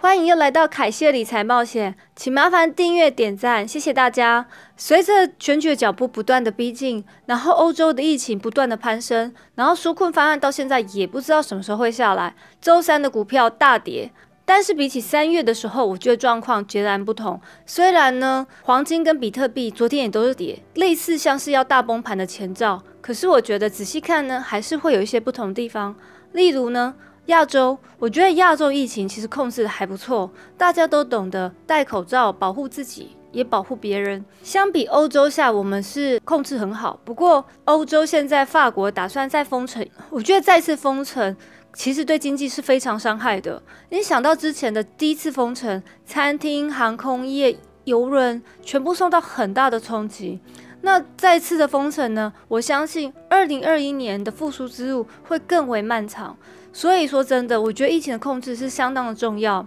欢迎又来到凯西的理财冒险，请麻烦订阅点赞，谢谢大家。随着选举的脚步不断的逼近，然后欧洲的疫情不断的攀升，然后纾困方案到现在也不知道什么时候会下来。周三的股票大跌，但是比起三月的时候，我觉得状况截然不同。虽然呢，黄金跟比特币昨天也都是跌，类似像是要大崩盘的前兆，可是我觉得仔细看呢，还是会有一些不同地方。例如呢。亚洲，我觉得亚洲疫情其实控制的还不错，大家都懂得戴口罩保护自己，也保护别人。相比欧洲下，我们是控制很好。不过欧洲现在法国打算再封城，我觉得再次封城其实对经济是非常伤害的。你想到之前的第一次封城，餐厅、航空业、游轮全部受到很大的冲击。那再次的封城呢？我相信二零二一年的复苏之路会更为漫长。所以说真的，我觉得疫情的控制是相当的重要。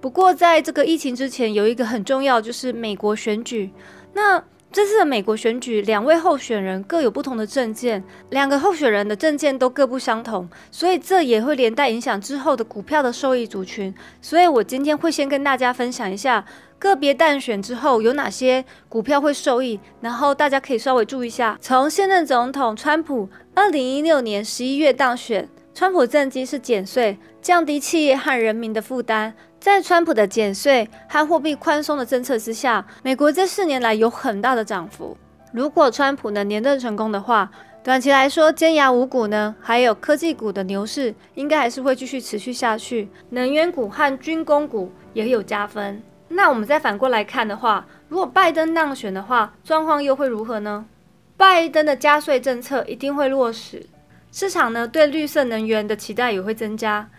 不过在这个疫情之前，有一个很重要，就是美国选举。那这次的美国选举，两位候选人各有不同的政见，两个候选人的政见都各不相同，所以这也会连带影响之后的股票的受益族群。所以我今天会先跟大家分享一下。个别淡选之后有哪些股票会受益？然后大家可以稍微注意一下。从现任总统川普二零一六年十一月当选，川普政绩是减税，降低企业和人民的负担。在川普的减税和货币宽松的政策之下，美国这四年来有很大的涨幅。如果川普能连任成功的话，短期来说尖牙五股呢，还有科技股的牛市应该还是会继续持续下去。能源股和军工股也有加分。那我们再反过来看的话，如果拜登当选的话，状况又会如何呢？拜登的加税政策一定会落实，市场呢对绿色能源的期待也会增加，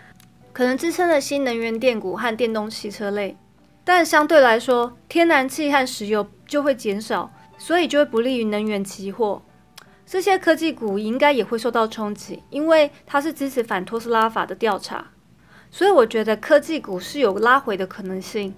可能支撑了新能源电股和电动汽车类。但相对来说，天然气和石油就会减少，所以就会不利于能源期货。这些科技股应该也会受到冲击，因为它是支持反托斯拉法的调查，所以我觉得科技股是有拉回的可能性。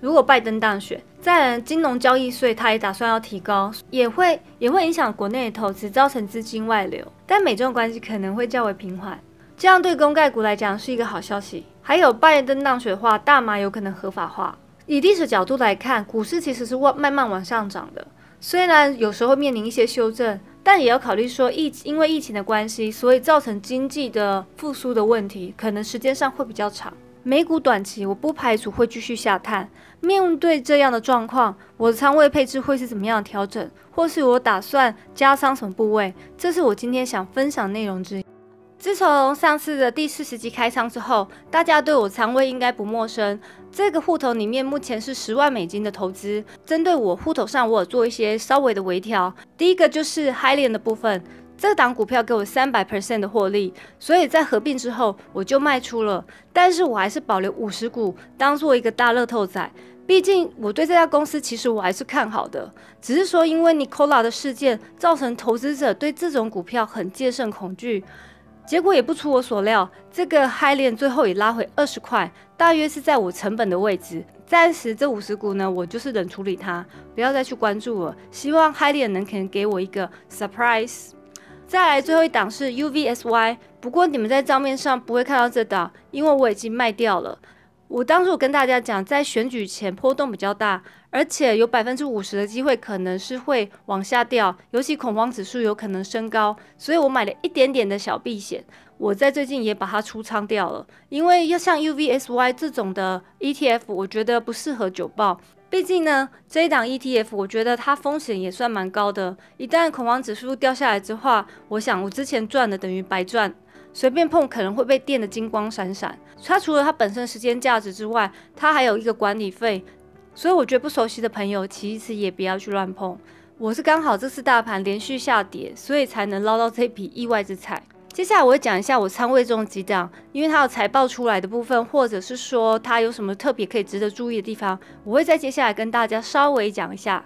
如果拜登当选，在金融交易税他也打算要提高，也会也会影响国内的投资，造成资金外流。但美中关系可能会较为平缓，这样对公盖股来讲是一个好消息。还有拜登当选的话，大麻有可能合法化。以历史角度来看，股市其实是往慢慢往上涨的，虽然有时候面临一些修正，但也要考虑说疫因为疫情的关系，所以造成经济的复苏的问题，可能时间上会比较长。美股短期我不排除会继续下探。面对这样的状况，我的仓位配置会是怎么样的调整，或是我打算加仓什么部位？这是我今天想分享内容之一。自从上次的第四十集开仓之后，大家对我仓位应该不陌生。这个户头里面目前是十万美金的投资，针对我户头上我有做一些稍微的微调。第一个就是 h i l i n 的部分。这档股票给我三百 percent 的获利，所以在合并之后我就卖出了，但是我还是保留五十股当做一个大乐透仔。毕竟我对这家公司其实我还是看好的，只是说因为 Nicola 的事件造成投资者对这种股票很戒慎恐惧，结果也不出我所料，这个 High 链最后也拉回二十块，大约是在我成本的位置。暂时这五十股呢，我就是冷处理它，不要再去关注了。希望 High 链能肯给我一个 surprise。再来最后一档是 UVSY，不过你们在账面上不会看到这档，因为我已经卖掉了。我当初跟大家讲，在选举前波动比较大，而且有百分之五十的机会可能是会往下掉，尤其恐慌指数有可能升高，所以我买了一点点的小避险。我在最近也把它出仓掉了，因为要像 UVSY 这种的 ETF，我觉得不适合久报。毕竟呢，这一档 ETF 我觉得它风险也算蛮高的。一旦恐慌指数掉下来之后，我想我之前赚的等于白赚，随便碰可能会被电的金光闪闪。它除了它本身时间价值之外，它还有一个管理费，所以我觉得不熟悉的朋友其实也不要去乱碰。我是刚好这次大盘连续下跌，所以才能捞到这笔意外之财。接下来我会讲一下我仓位中几档，因为它有财报出来的部分，或者是说它有什么特别可以值得注意的地方，我会在接下来跟大家稍微讲一下。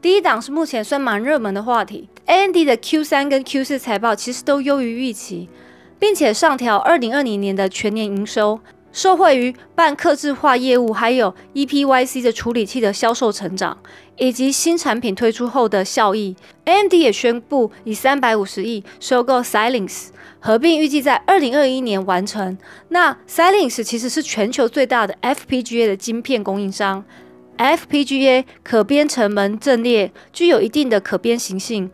第一档是目前算蛮热门的话题，AMD 的 Q 三跟 Q 四财报其实都优于预期，并且上调二零二零年的全年营收。受惠于半客制化业务，还有 EPYC 的处理器的销售成长，以及新产品推出后的效益，AMD 也宣布以三百五十亿收购 Silence，合并预计在二零二一年完成。那 Silence 其实是全球最大的 FPGA 的晶片供应商，FPGA 可编程门阵列，具有一定的可编行性。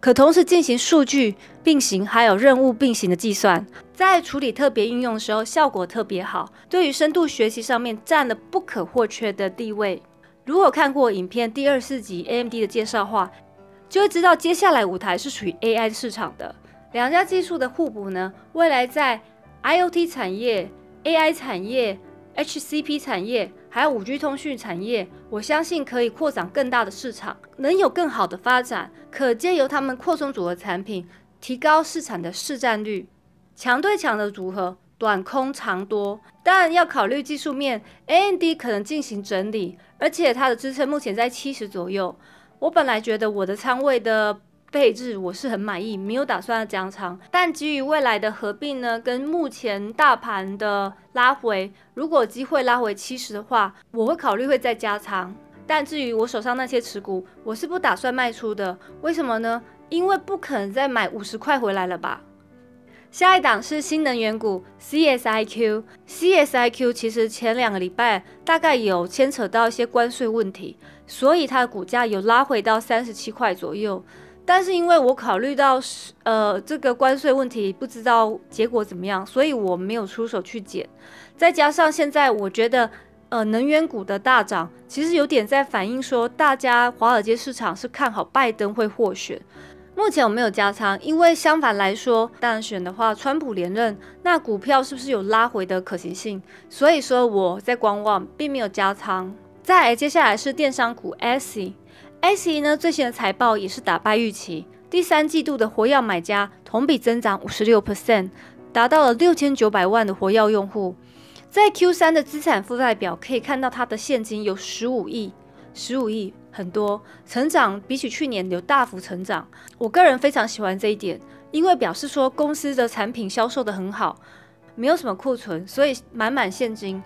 可同时进行数据并行，还有任务并行的计算，在处理特别应用的时候效果特别好，对于深度学习上面占了不可或缺的地位。如果看过影片第二四集 AMD 的介绍话，就会知道接下来舞台是属于 AI 市场的。两家技术的互补呢，未来在 IOT 产业、AI 产业、HCP 产业。还有五 G 通讯产业，我相信可以扩展更大的市场，能有更好的发展。可借由他们扩充组合产品，提高市场的市占率。强对强的组合，短空长多。但要考虑技术面，AMD 可能进行整理，而且它的支撑目前在七十左右。我本来觉得我的仓位的。配置我是很满意，没有打算要加仓。但基于未来的合并呢，跟目前大盘的拉回，如果机会拉回七十的话，我会考虑会再加仓。但至于我手上那些持股，我是不打算卖出的。为什么呢？因为不可能再买五十块回来了吧。下一档是新能源股 CSIQ，CSIQ 其实前两个礼拜大概有牵扯到一些关税问题，所以它的股价有拉回到三十七块左右。但是因为我考虑到是呃这个关税问题，不知道结果怎么样，所以我没有出手去减。再加上现在我觉得呃能源股的大涨，其实有点在反映说大家华尔街市场是看好拜登会获选。目前我没有加仓，因为相反来说，当选的话川普连任，那股票是不是有拉回的可行性？所以说我在观望，并没有加仓。再接下来是电商股 S。S E 呢最新的财报也是打败预期，第三季度的活跃买家同比增长五十六 percent，达到了六千九百万的活跃用户。在 Q 三的资产负债表可以看到，它的现金有十五亿，十五亿很多，成长比起去年有大幅成长。我个人非常喜欢这一点，因为表示说公司的产品销售的很好，没有什么库存，所以满满现金。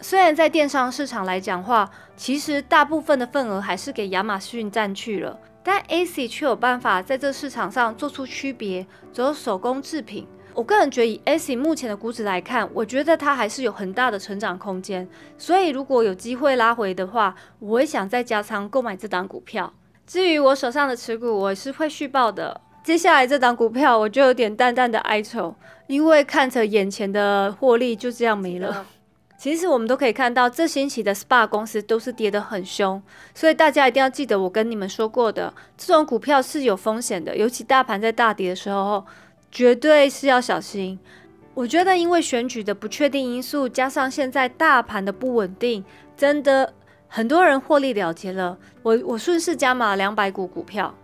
虽然在电商市场来讲话，其实大部分的份额还是给亚马逊占去了，但 AC 却有办法在这市场上做出区别，走手工制品。我个人觉得以 AC 目前的估值来看，我觉得它还是有很大的成长空间。所以如果有机会拉回的话，我会想再加仓购买这档股票。至于我手上的持股，我是会续报的。接下来这档股票，我就有点淡淡的哀愁，因为看着眼前的获利就这样没了。其实我们都可以看到，这星期的 SPA 公司都是跌得很凶，所以大家一定要记得我跟你们说过的，这种股票是有风险的，尤其大盘在大跌的时候，绝对是要小心。我觉得因为选举的不确定因素，加上现在大盘的不稳定，真的很多人获利了结了。我我顺势加码两百股股票。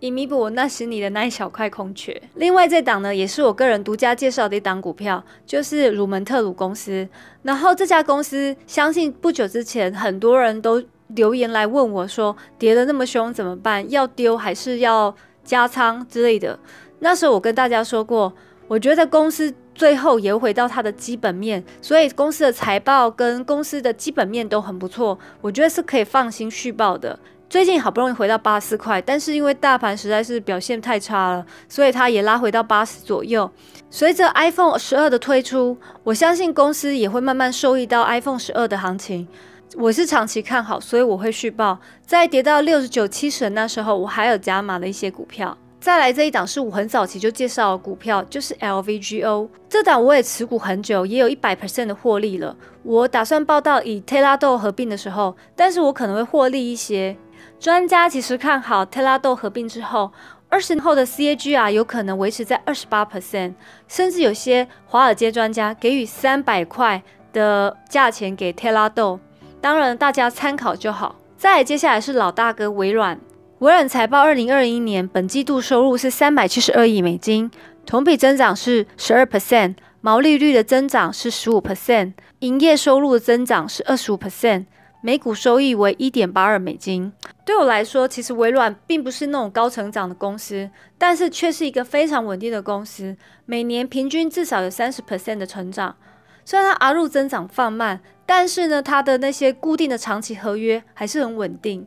以弥补我那时你的那一小块空缺。另外这档呢，也是我个人独家介绍的一档股票，就是鲁门特鲁公司。然后这家公司，相信不久之前很多人都留言来问我说，跌得那么凶怎么办？要丢还是要加仓之类的？那时候我跟大家说过，我觉得公司最后也回到它的基本面，所以公司的财报跟公司的基本面都很不错，我觉得是可以放心续报的。最近好不容易回到八十块，但是因为大盘实在是表现太差了，所以它也拉回到八十左右。随着 iPhone 十二的推出，我相信公司也会慢慢受益到 iPhone 十二的行情。我是长期看好，所以我会续报。在跌到六十九、七十那时候，我还有加码的一些股票。再来这一档是我很早期就介绍的股票，就是 LVGO 这档我也持股很久，也有一百 percent 的获利了。我打算报到以 Telado 合并的时候，但是我可能会获利一些。专家其实看好 Telado 合并之后，二十年后的 CAGR 有可能维持在二十八 percent，甚至有些华尔街专家给予三百块的价钱给 Telado，当然大家参考就好。再接下来是老大哥微软，微软财报二零二一年本季度收入是三百七十二亿美金，同比增长是十二 percent，毛利率的增长是十五 percent，营业收入的增长是二十五 percent。每股收益为一点八二美金。对我来说，其实微软并不是那种高成长的公司，但是却是一个非常稳定的公司，每年平均至少有三十 percent 的成长。虽然它 R 入增长放慢，但是呢，它的那些固定的长期合约还是很稳定。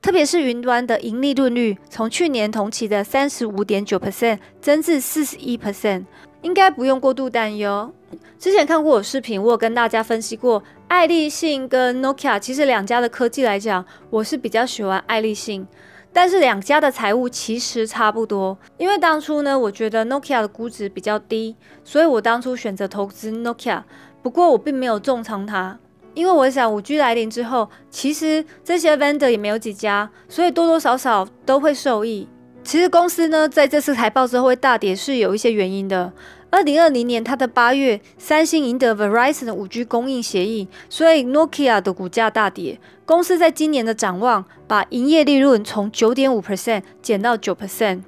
特别是云端的盈利润率，从去年同期的三十五点九 percent 增至四十一 percent，应该不用过度担忧。之前看过我视频，我有跟大家分析过，爱立信跟 Nokia 其实两家的科技来讲，我是比较喜欢爱立信。但是两家的财务其实差不多，因为当初呢，我觉得 Nokia 的估值比较低，所以我当初选择投资 Nokia。不过我并没有重仓它。因为我想五 G 来临之后，其实这些 vendor 也没有几家，所以多多少少都会受益。其实公司呢，在这次财报之后会大跌是有一些原因的。二零二零年它的八月，三星赢得 Verizon 的五 G 供应协议，所以 Nokia 的股价大跌。公司在今年的展望，把营业利润从九点五 percent 减到九 percent。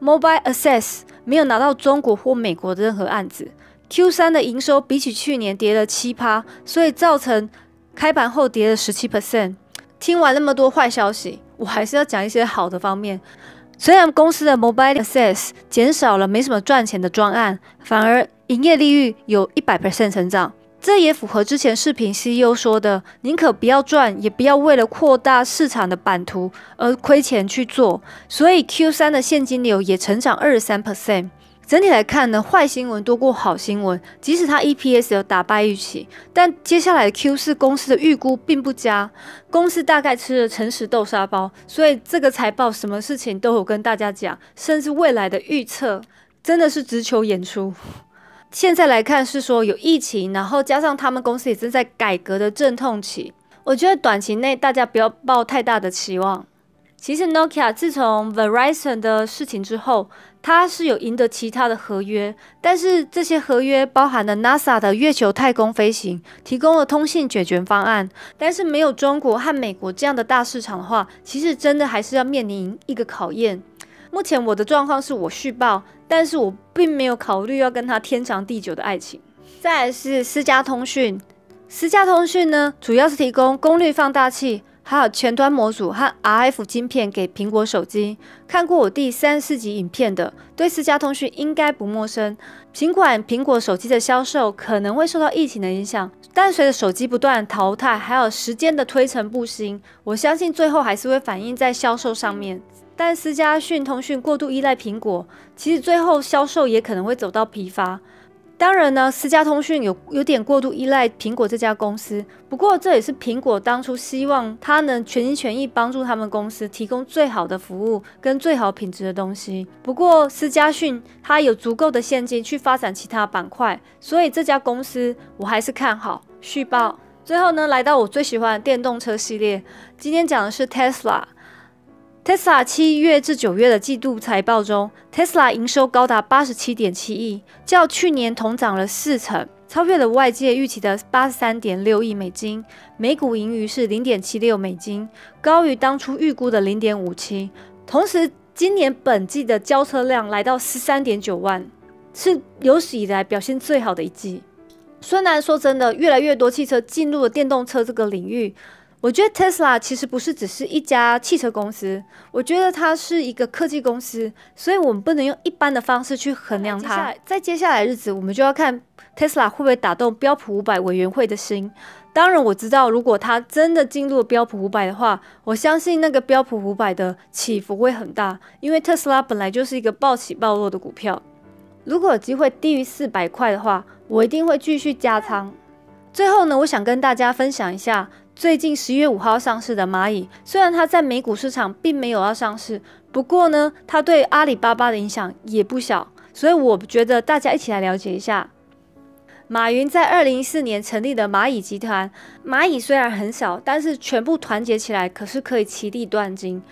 Mobile Access 没有拿到中国或美国的任何案子。Q 三的营收比起去年跌了七趴，所以造成开盘后跌了十七 percent。听完那么多坏消息，我还是要讲一些好的方面。虽然公司的 Mobile Access 减少了没什么赚钱的专案，反而营业利率有一百 percent 成长，这也符合之前视频 CEO 说的，宁可不要赚，也不要为了扩大市场的版图而亏钱去做。所以 Q 三的现金流也成长二十三 percent。整体来看呢，坏新闻多过好新闻。即使它 EPS 有打败预期，但接下来的 Q 四公司的预估并不佳。公司大概吃了诚实豆沙包，所以这个财报什么事情都有跟大家讲，甚至未来的预测真的是直球演出。现在来看是说有疫情，然后加上他们公司也正在改革的阵痛期，我觉得短期内大家不要抱太大的期望。其实 Nokia 自从 Verizon 的事情之后，它是有赢得其他的合约，但是这些合约包含了 NASA 的月球太空飞行，提供了通信解决方案。但是没有中国和美国这样的大市场的话，其实真的还是要面临一个考验。目前我的状况是我续报，但是我并没有考虑要跟他天长地久的爱情。再来是私家通讯，私家通讯呢，主要是提供功率放大器。还有前端模组和 RF 晶片给苹果手机。看过我第三十四集影片的，对私家通讯应该不陌生。尽管苹果手机的销售可能会受到疫情的影响，但随着手机不断淘汰，还有时间的推陈不新，我相信最后还是会反映在销售上面。但私家讯通讯过度依赖苹果，其实最后销售也可能会走到疲乏。当然呢，私家通讯有有点过度依赖苹果这家公司。不过这也是苹果当初希望它能全心全意帮助他们公司提供最好的服务跟最好品质的东西。不过私家讯它有足够的现金去发展其他板块，所以这家公司我还是看好续报。最后呢，来到我最喜欢的电动车系列，今天讲的是 Tesla。Tesla 七月至九月的季度财报中，Tesla 营收高达八十七点七亿，较去年同涨了四成，超越了外界预期的八十三点六亿美金。每股盈余是零点七六美金，高于当初预估的零点五七。同时，今年本季的交车量来到十三点九万，是有史以来表现最好的一季。虽然说真的，越来越多汽车进入了电动车这个领域。我觉得 Tesla 其实不是只是一家汽车公司，我觉得它是一个科技公司，所以我们不能用一般的方式去衡量它。在接下来日子，我们就要看 Tesla 会不会打动标普五百委员会的心。当然，我知道如果它真的进入标普五百的话，我相信那个标普五百的起伏会很大，因为特斯拉本来就是一个暴起暴落的股票。如果有机会低于四百块的话，我一定会继续加仓。最后呢，我想跟大家分享一下。最近十一月五号上市的蚂蚁，虽然它在美股市场并没有要上市，不过呢，它对阿里巴巴的影响也不小，所以我觉得大家一起来了解一下。马云在二零一四年成立的蚂蚁集团，蚂蚁虽然很小，但是全部团结起来，可是可以其利断金。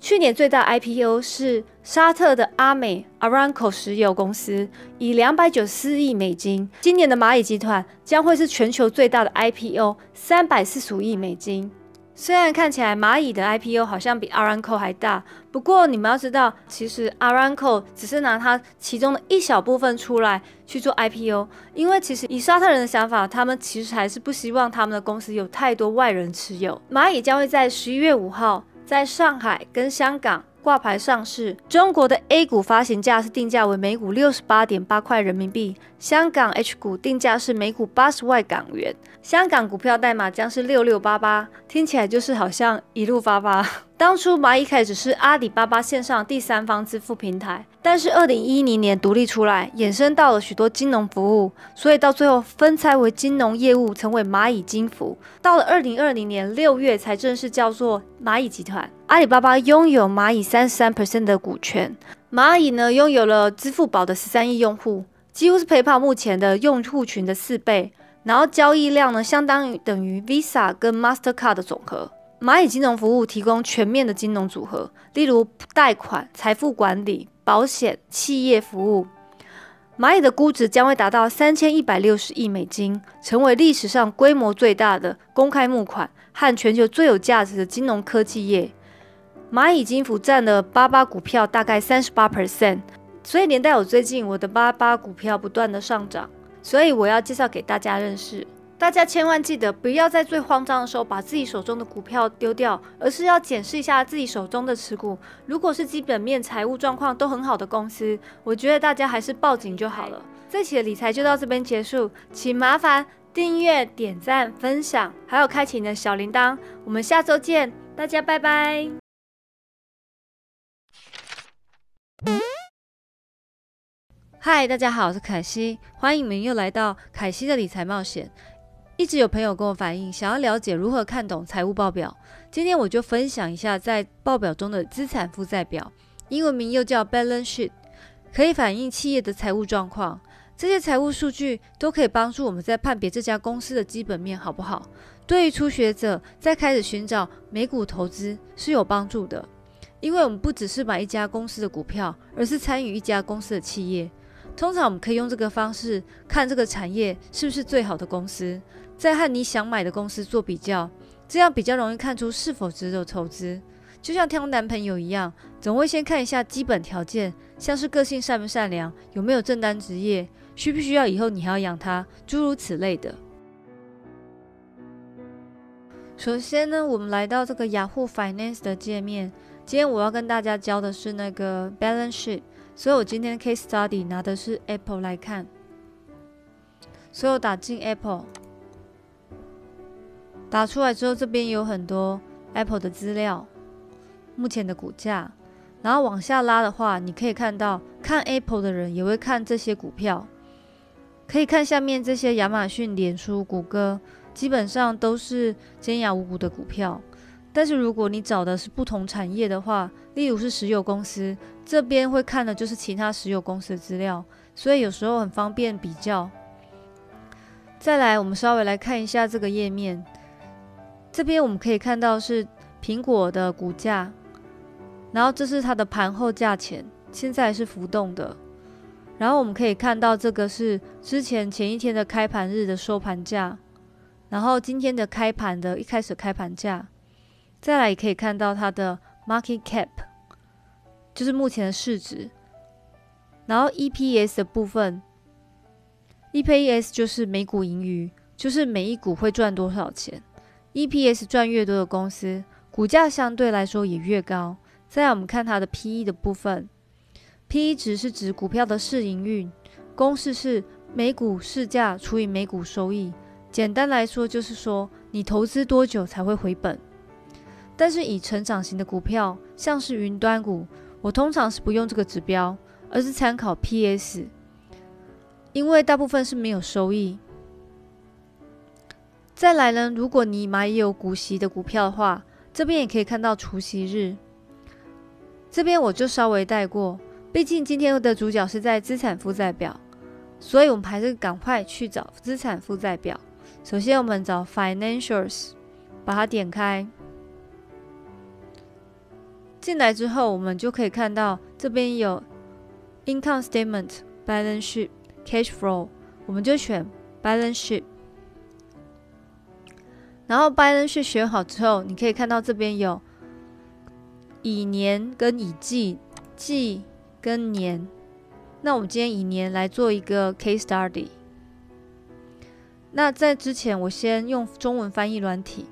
去年最大 IPO 是沙特的阿美 Aramco 石油公司，以两百九十四亿美金。今年的蚂蚁集团将会是全球最大的 IPO，三百四十五亿美金。虽然看起来蚂蚁的 IPO 好像比 Aramco 还大，不过你们要知道，其实 Aramco 只是拿它其中的一小部分出来去做 IPO，因为其实以沙特人的想法，他们其实还是不希望他们的公司有太多外人持有。蚂蚁将会在十一月五号。在上海跟香港挂牌上市。中国的 A 股发行价是定价为每股六十八点八块人民币，香港 H 股定价是每股八十万港元。香港股票代码将是六六八八，听起来就是好像一路发发。当初蚂蚁开始是阿里巴巴线上第三方支付平台，但是二零一零年独立出来，衍生到了许多金融服务，所以到最后分拆为金融业务，成为蚂蚁金服。到了二零二零年六月才正式叫做蚂蚁集团。阿里巴巴拥有蚂蚁三十三 percent 的股权，蚂蚁呢拥有了支付宝的十三亿用户，几乎是 PayPal 目前的用户群的四倍，然后交易量呢相当于等于 Visa 跟 Mastercard 的总和。蚂蚁金融服务提供全面的金融组合，例如贷款、财富管理、保险、企业服务。蚂蚁的估值将会达到三千一百六十亿美金，成为历史上规模最大的公开募款和全球最有价值的金融科技业。蚂蚁金服占了八八股票大概三十八 percent，所以连带我最近我的八八股票不断的上涨，所以我要介绍给大家认识。大家千万记得，不要在最慌张的时候把自己手中的股票丢掉，而是要检视一下自己手中的持股。如果是基本面、财务状况都很好的公司，我觉得大家还是报警就好了。这期的理财就到这边结束，请麻烦订阅、点赞、分享，还有开启你的小铃铛。我们下周见，大家拜拜。嗨，大家好，我是凯西，欢迎你们又来到凯西的理财冒险。一直有朋友跟我反映，想要了解如何看懂财务报表。今天我就分享一下在报表中的资产负债表，英文名又叫 balance sheet，可以反映企业的财务状况。这些财务数据都可以帮助我们在判别这家公司的基本面好不好。对于初学者在开始寻找美股投资是有帮助的，因为我们不只是买一家公司的股票，而是参与一家公司的企业。通常我们可以用这个方式看这个产业是不是最好的公司。再和你想买的公司做比较，这样比较容易看出是否值得投资。就像挑男朋友一样，总会先看一下基本条件，像是个性善不善良，有没有正当职业，需不需要以后你还要养他，诸如此类的。首先呢，我们来到这个雅虎 Finance 的界面。今天我要跟大家教的是那个 Balance Sheet，所以我今天 Case Study 拿的是 Apple 来看，所以我打进 Apple。打出来之后，这边有很多 Apple 的资料，目前的股价，然后往下拉的话，你可以看到看 Apple 的人也会看这些股票，可以看下面这些亚马逊、脸书、谷歌，基本上都是尖牙无骨的股票。但是如果你找的是不同产业的话，例如是石油公司，这边会看的就是其他石油公司的资料，所以有时候很方便比较。再来，我们稍微来看一下这个页面。这边我们可以看到是苹果的股价，然后这是它的盘后价钱，现在是浮动的。然后我们可以看到这个是之前前一天的开盘日的收盘价，然后今天的开盘的一开始开盘价，再来也可以看到它的 market cap，就是目前的市值。然后 EPS 的部分，EPS 就是每股盈余，就是每一股会赚多少钱。EPS 赚越多的公司，股价相对来说也越高。再来，我们看它的 PE 的部分，PE 值是指股票的市盈率，公式是每股市价除以每股收益。简单来说，就是说你投资多久才会回本。但是以成长型的股票，像是云端股，我通常是不用这个指标，而是参考 PS，因为大部分是没有收益。再来呢，如果你买有股息的股票的话，这边也可以看到除息日。这边我就稍微带过，毕竟今天的主角是在资产负债表，所以我们还是赶快去找资产负债表。首先我们找 Financials，把它点开。进来之后，我们就可以看到这边有 Income Statement、Balance Sheet、Cash Flow，我们就选 Balance Sheet。然后 balance sheet 选好之后，你可以看到这边有以年跟以季，季跟年。那我们今天以年来做一个 case study。那在之前，我先用中文翻译软体，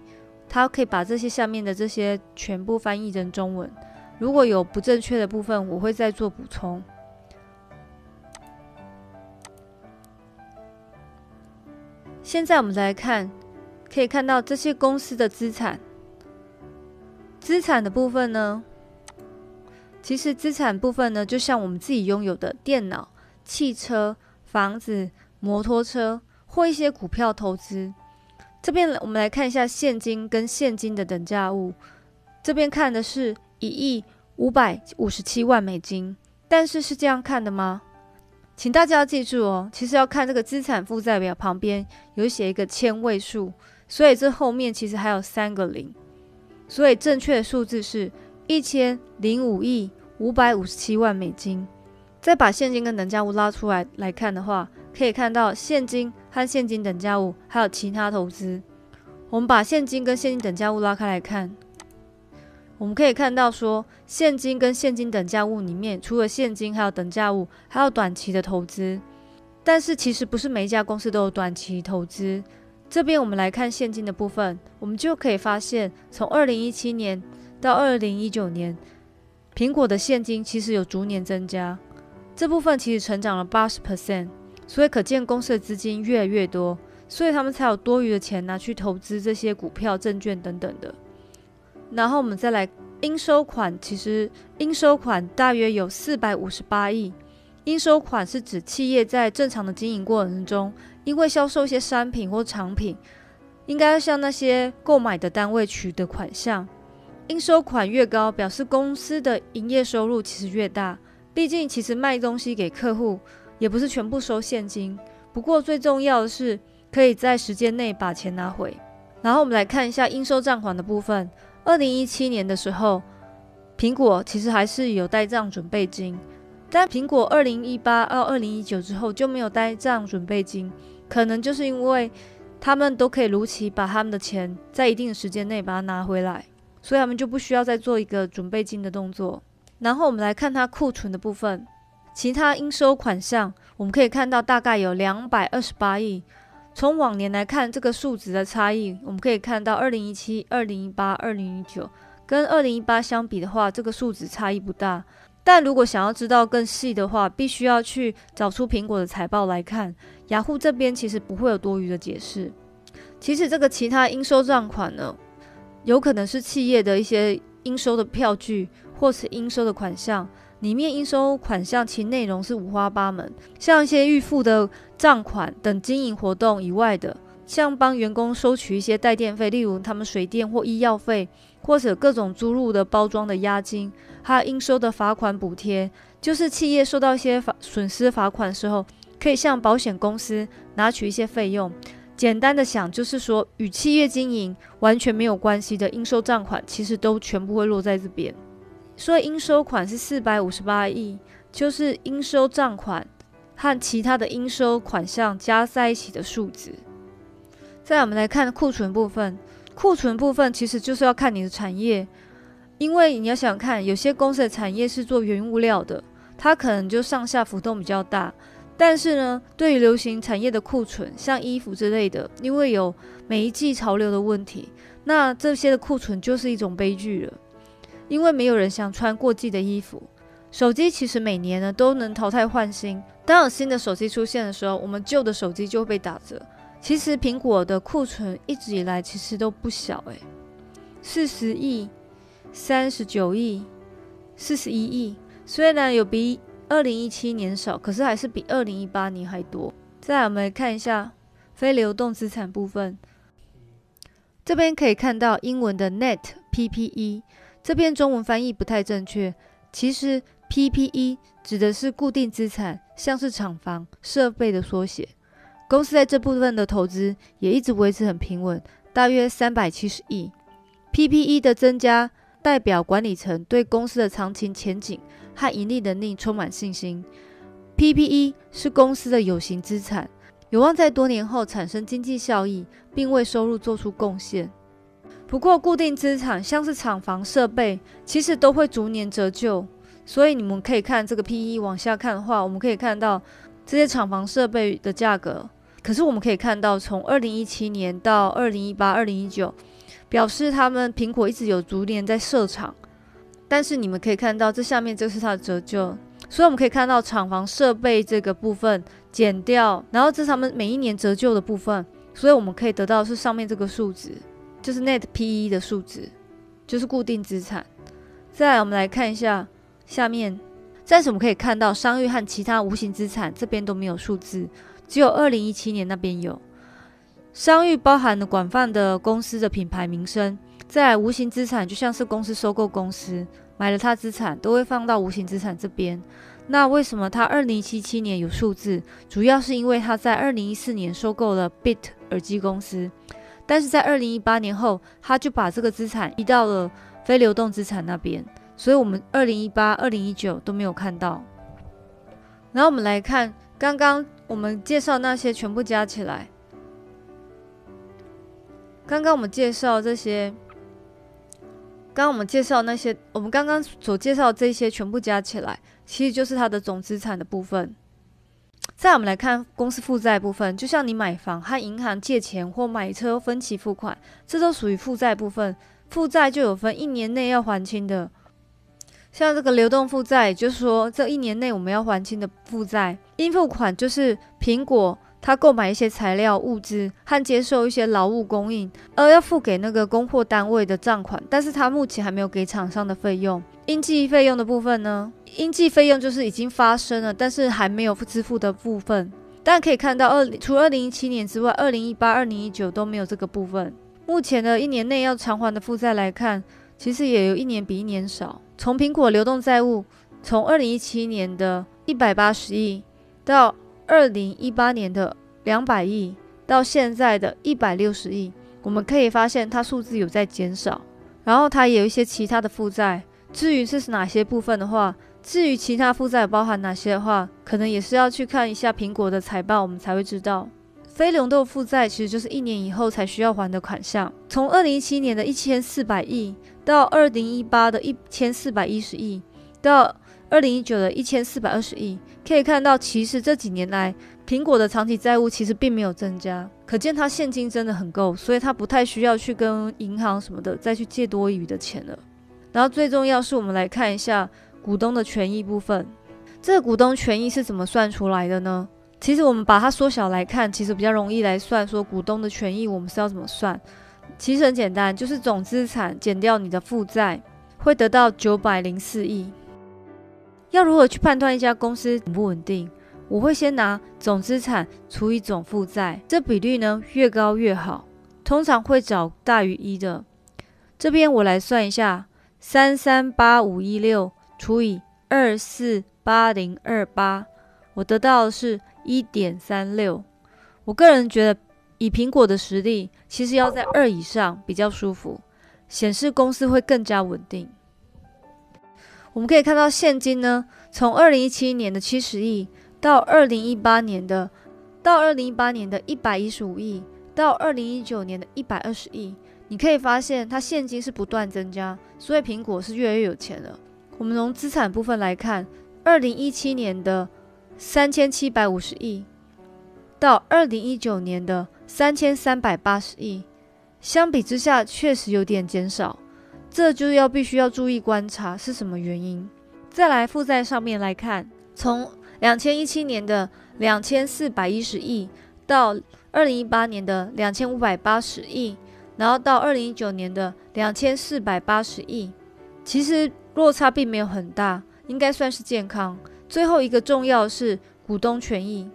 它可以把这些下面的这些全部翻译成中文。如果有不正确的部分，我会再做补充。现在我们来看，可以看到这些公司的资产。资产的部分呢，其实资产部分呢，就像我们自己拥有的电脑、汽车、房子、摩托车或一些股票投资。这边我们来看一下现金跟现金的等价物。这边看的是一亿五百五十七万美金，但是是这样看的吗？请大家要记住哦，其实要看这个资产负债表旁边有写一个千位数，所以这后面其实还有三个零，所以正确的数字是一千零五亿五百五十七万美金。再把现金跟等价物拉出来来看的话，可以看到现金和现金等价物还有其他投资。我们把现金跟现金等价物拉开来看。我们可以看到，说现金跟现金等价物里面，除了现金，还有等价物，还有短期的投资。但是其实不是每一家公司都有短期投资。这边我们来看现金的部分，我们就可以发现，从二零一七年到二零一九年，苹果的现金其实有逐年增加，这部分其实成长了八十 percent。所以可见公司的资金越来越多，所以他们才有多余的钱拿去投资这些股票、证券等等的。然后我们再来应收款，其实应收款大约有四百五十八亿。应收款是指企业在正常的经营过程中，因为销售一些商品或产品，应该向那些购买的单位取得款项。应收款越高，表示公司的营业收入其实越大。毕竟，其实卖东西给客户也不是全部收现金。不过最重要的是，可以在时间内把钱拿回。然后我们来看一下应收账款的部分。二零一七年的时候，苹果其实还是有呆账准备金，但苹果二零一八到二零一九之后就没有呆账准备金，可能就是因为他们都可以如期把他们的钱在一定的时间内把它拿回来，所以他们就不需要再做一个准备金的动作。然后我们来看它库存的部分，其他应收款项，我们可以看到大概有两百二十八亿。从往年来看，这个数值的差异，我们可以看到，二零一七、二零一八、二零一九跟二零一八相比的话，这个数值差异不大。但如果想要知道更细的话，必须要去找出苹果的财报来看。雅虎这边其实不会有多余的解释。其实这个其他应收账款呢，有可能是企业的一些应收的票据，或是应收的款项。里面应收款项其内容是五花八门，像一些预付的账款等经营活动以外的，像帮员工收取一些代电费，例如他们水电或医药费，或者各种租入的包装的押金，还有应收的罚款补贴，就是企业受到一些罚损失罚款的时候，可以向保险公司拿取一些费用。简单的想，就是说与企业经营完全没有关系的应收账款，其实都全部会落在这边。所以应收款是四百五十八亿，就是应收账款和其他的应收款项加在一起的数值。再我们来看库存部分，库存部分其实就是要看你的产业，因为你要想看，有些公司的产业是做原物料的，它可能就上下浮动比较大。但是呢，对于流行产业的库存，像衣服之类的，因为有每一季潮流的问题，那这些的库存就是一种悲剧了。因为没有人想穿过季的衣服，手机其实每年呢都能淘汰换新。当有新的手机出现的时候，我们旧的手机就会被打折。其实苹果的库存一直以来其实都不小诶，四十亿、三十九亿、四十一亿，虽然有比二零一七年少，可是还是比二零一八年还多。再来我们来看一下非流动资产部分，这边可以看到英文的 Net PPE。这篇中文翻译不太正确，其实 PPE 指的是固定资产，像是厂房、设备的缩写。公司在这部分的投资也一直维持很平稳，大约三百七十亿。PPE 的增加代表管理层对公司的长期前景和盈利能力充满信心。PPE 是公司的有形资产，有望在多年后产生经济效益，并为收入做出贡献。不过，固定资产像是厂房设备，其实都会逐年折旧。所以你们可以看这个 P/E 往下看的话，我们可以看到这些厂房设备的价格。可是我们可以看到，从二零一七年到二零一八、二零一九，表示他们苹果一直有逐年在设厂。但是你们可以看到这下面就是它的折旧，所以我们可以看到厂房设备这个部分减掉，然后这是他们每一年折旧的部分，所以我们可以得到是上面这个数值，就是 net PE 的数值，就是固定资产。再来，我们来看一下下面，暂时我们可以看到商誉和其他无形资产这边都没有数字，只有二零一七年那边有。商誉包含了广泛的公司的品牌名声。再来，无形资产就像是公司收购公司买了它资产，都会放到无形资产这边。那为什么它二零七七年有数字？主要是因为它在二零一四年收购了 Bit 耳机公司，但是在二零一八年后，他就把这个资产移到了非流动资产那边，所以我们二零一八、二零一九都没有看到。然后我们来看刚刚我们介绍那些全部加起来，刚刚我们介绍这些。刚刚我们介绍那些，我们刚刚所介绍这些全部加起来，其实就是它的总资产的部分。再我们来看公司负债部分，就像你买房和银行借钱或买车分期付款，这都属于负债部分。负债就有分一年内要还清的，像这个流动负债，就是说这一年内我们要还清的负债。应付款就是苹果。他购买一些材料、物资和接受一些劳务供应，而要付给那个供货单位的账款，但是他目前还没有给厂商的费用。应计费用的部分呢？应计费用就是已经发生了，但是还没有支付的部分。但可以看到，二除二零一七年之外，二零一八、二零一九都没有这个部分。目前的一年内要偿还的负债来看，其实也有一年比一年少。从苹果流动债务，从二零一七年的一百八十亿到。二零一八年的两百亿到现在的一百六十亿，我们可以发现它数字有在减少，然后它也有一些其他的负债。至于是哪些部分的话，至于其他负债包含哪些的话，可能也是要去看一下苹果的财报，我们才会知道。非流动负债其实就是一年以后才需要还的款项。从二零一七年的一千四百亿到二零一八的一千四百一十亿到。二零一九的一千四百二十亿，可以看到，其实这几年来，苹果的长期债务其实并没有增加，可见它现金真的很够，所以它不太需要去跟银行什么的再去借多余的钱了。然后最重要是我们来看一下股东的权益部分，这个股东权益是怎么算出来的呢？其实我们把它缩小来看，其实比较容易来算，说股东的权益我们是要怎么算？其实很简单，就是总资产减掉你的负债，会得到九百零四亿。要如何去判断一家公司稳不稳定？我会先拿总资产除以总负债，这比率呢越高越好，通常会找大于一的。这边我来算一下，三三八五一六除以二四八零二八，我得到的是一点三六。我个人觉得，以苹果的实力，其实要在二以上比较舒服，显示公司会更加稳定。我们可以看到现金呢，从二零一七年的七十亿到二零一八年的到二零一八年的一百一十五亿，到二零一九年的一百二十亿，你可以发现它现金是不断增加，所以苹果是越来越有钱了。我们从资产部分来看，二零一七年的三千七百五十亿到二零一九年的三千三百八十亿，相比之下确实有点减少。这就要必须要注意观察是什么原因。再来负债上面来看，从两千一七年的两千四百一十亿到二零一八年的两千五百八十亿，然后到二零一九年的两千四百八十亿，其实落差并没有很大，应该算是健康。最后一个重要是股东权益，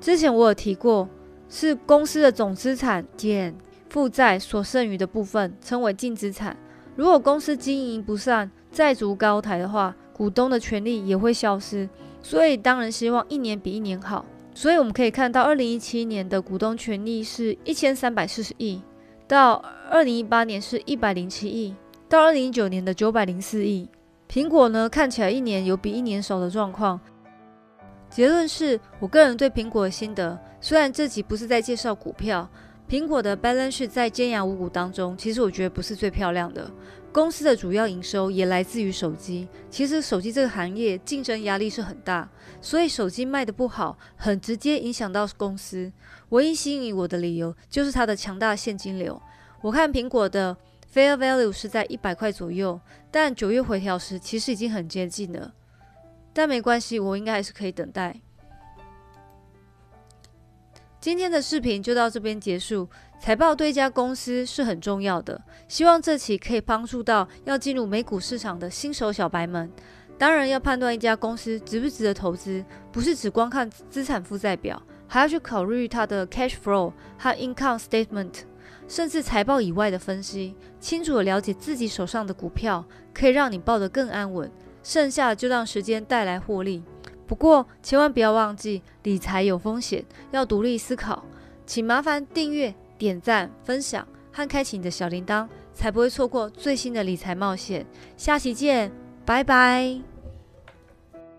之前我有提过，是公司的总资产减负债所剩余的部分，称为净资产。如果公司经营不善、债足高台的话，股东的权利也会消失。所以当然希望一年比一年好。所以我们可以看到，二零一七年的股东权利是一千三百四十亿，到二零一八年是一百零七亿，到二零一九年的九百零四亿。苹果呢，看起来一年有比一年少的状况。结论是我个人对苹果的心得，虽然这集不是在介绍股票。苹果的 balance 在尖牙五股当中，其实我觉得不是最漂亮的。公司的主要营收也来自于手机。其实手机这个行业竞争压力是很大，所以手机卖的不好，很直接影响到公司。唯一吸引我的理由就是它的强大现金流。我看苹果的 fair value 是在一百块左右，但九月回调时其实已经很接近了。但没关系，我应该还是可以等待。今天的视频就到这边结束。财报对一家公司是很重要的，希望这期可以帮助到要进入美股市场的新手小白们。当然，要判断一家公司值不值得投资，不是只光看资产负债表，还要去考虑它的 cash flow 和 income statement，甚至财报以外的分析。清楚的了解自己手上的股票，可以让你抱得更安稳。剩下的就让时间带来获利。不过，千万不要忘记，理财有风险，要独立思考。请麻烦订阅、点赞、分享和开启你的小铃铛，才不会错过最新的理财冒险。下期见，拜拜。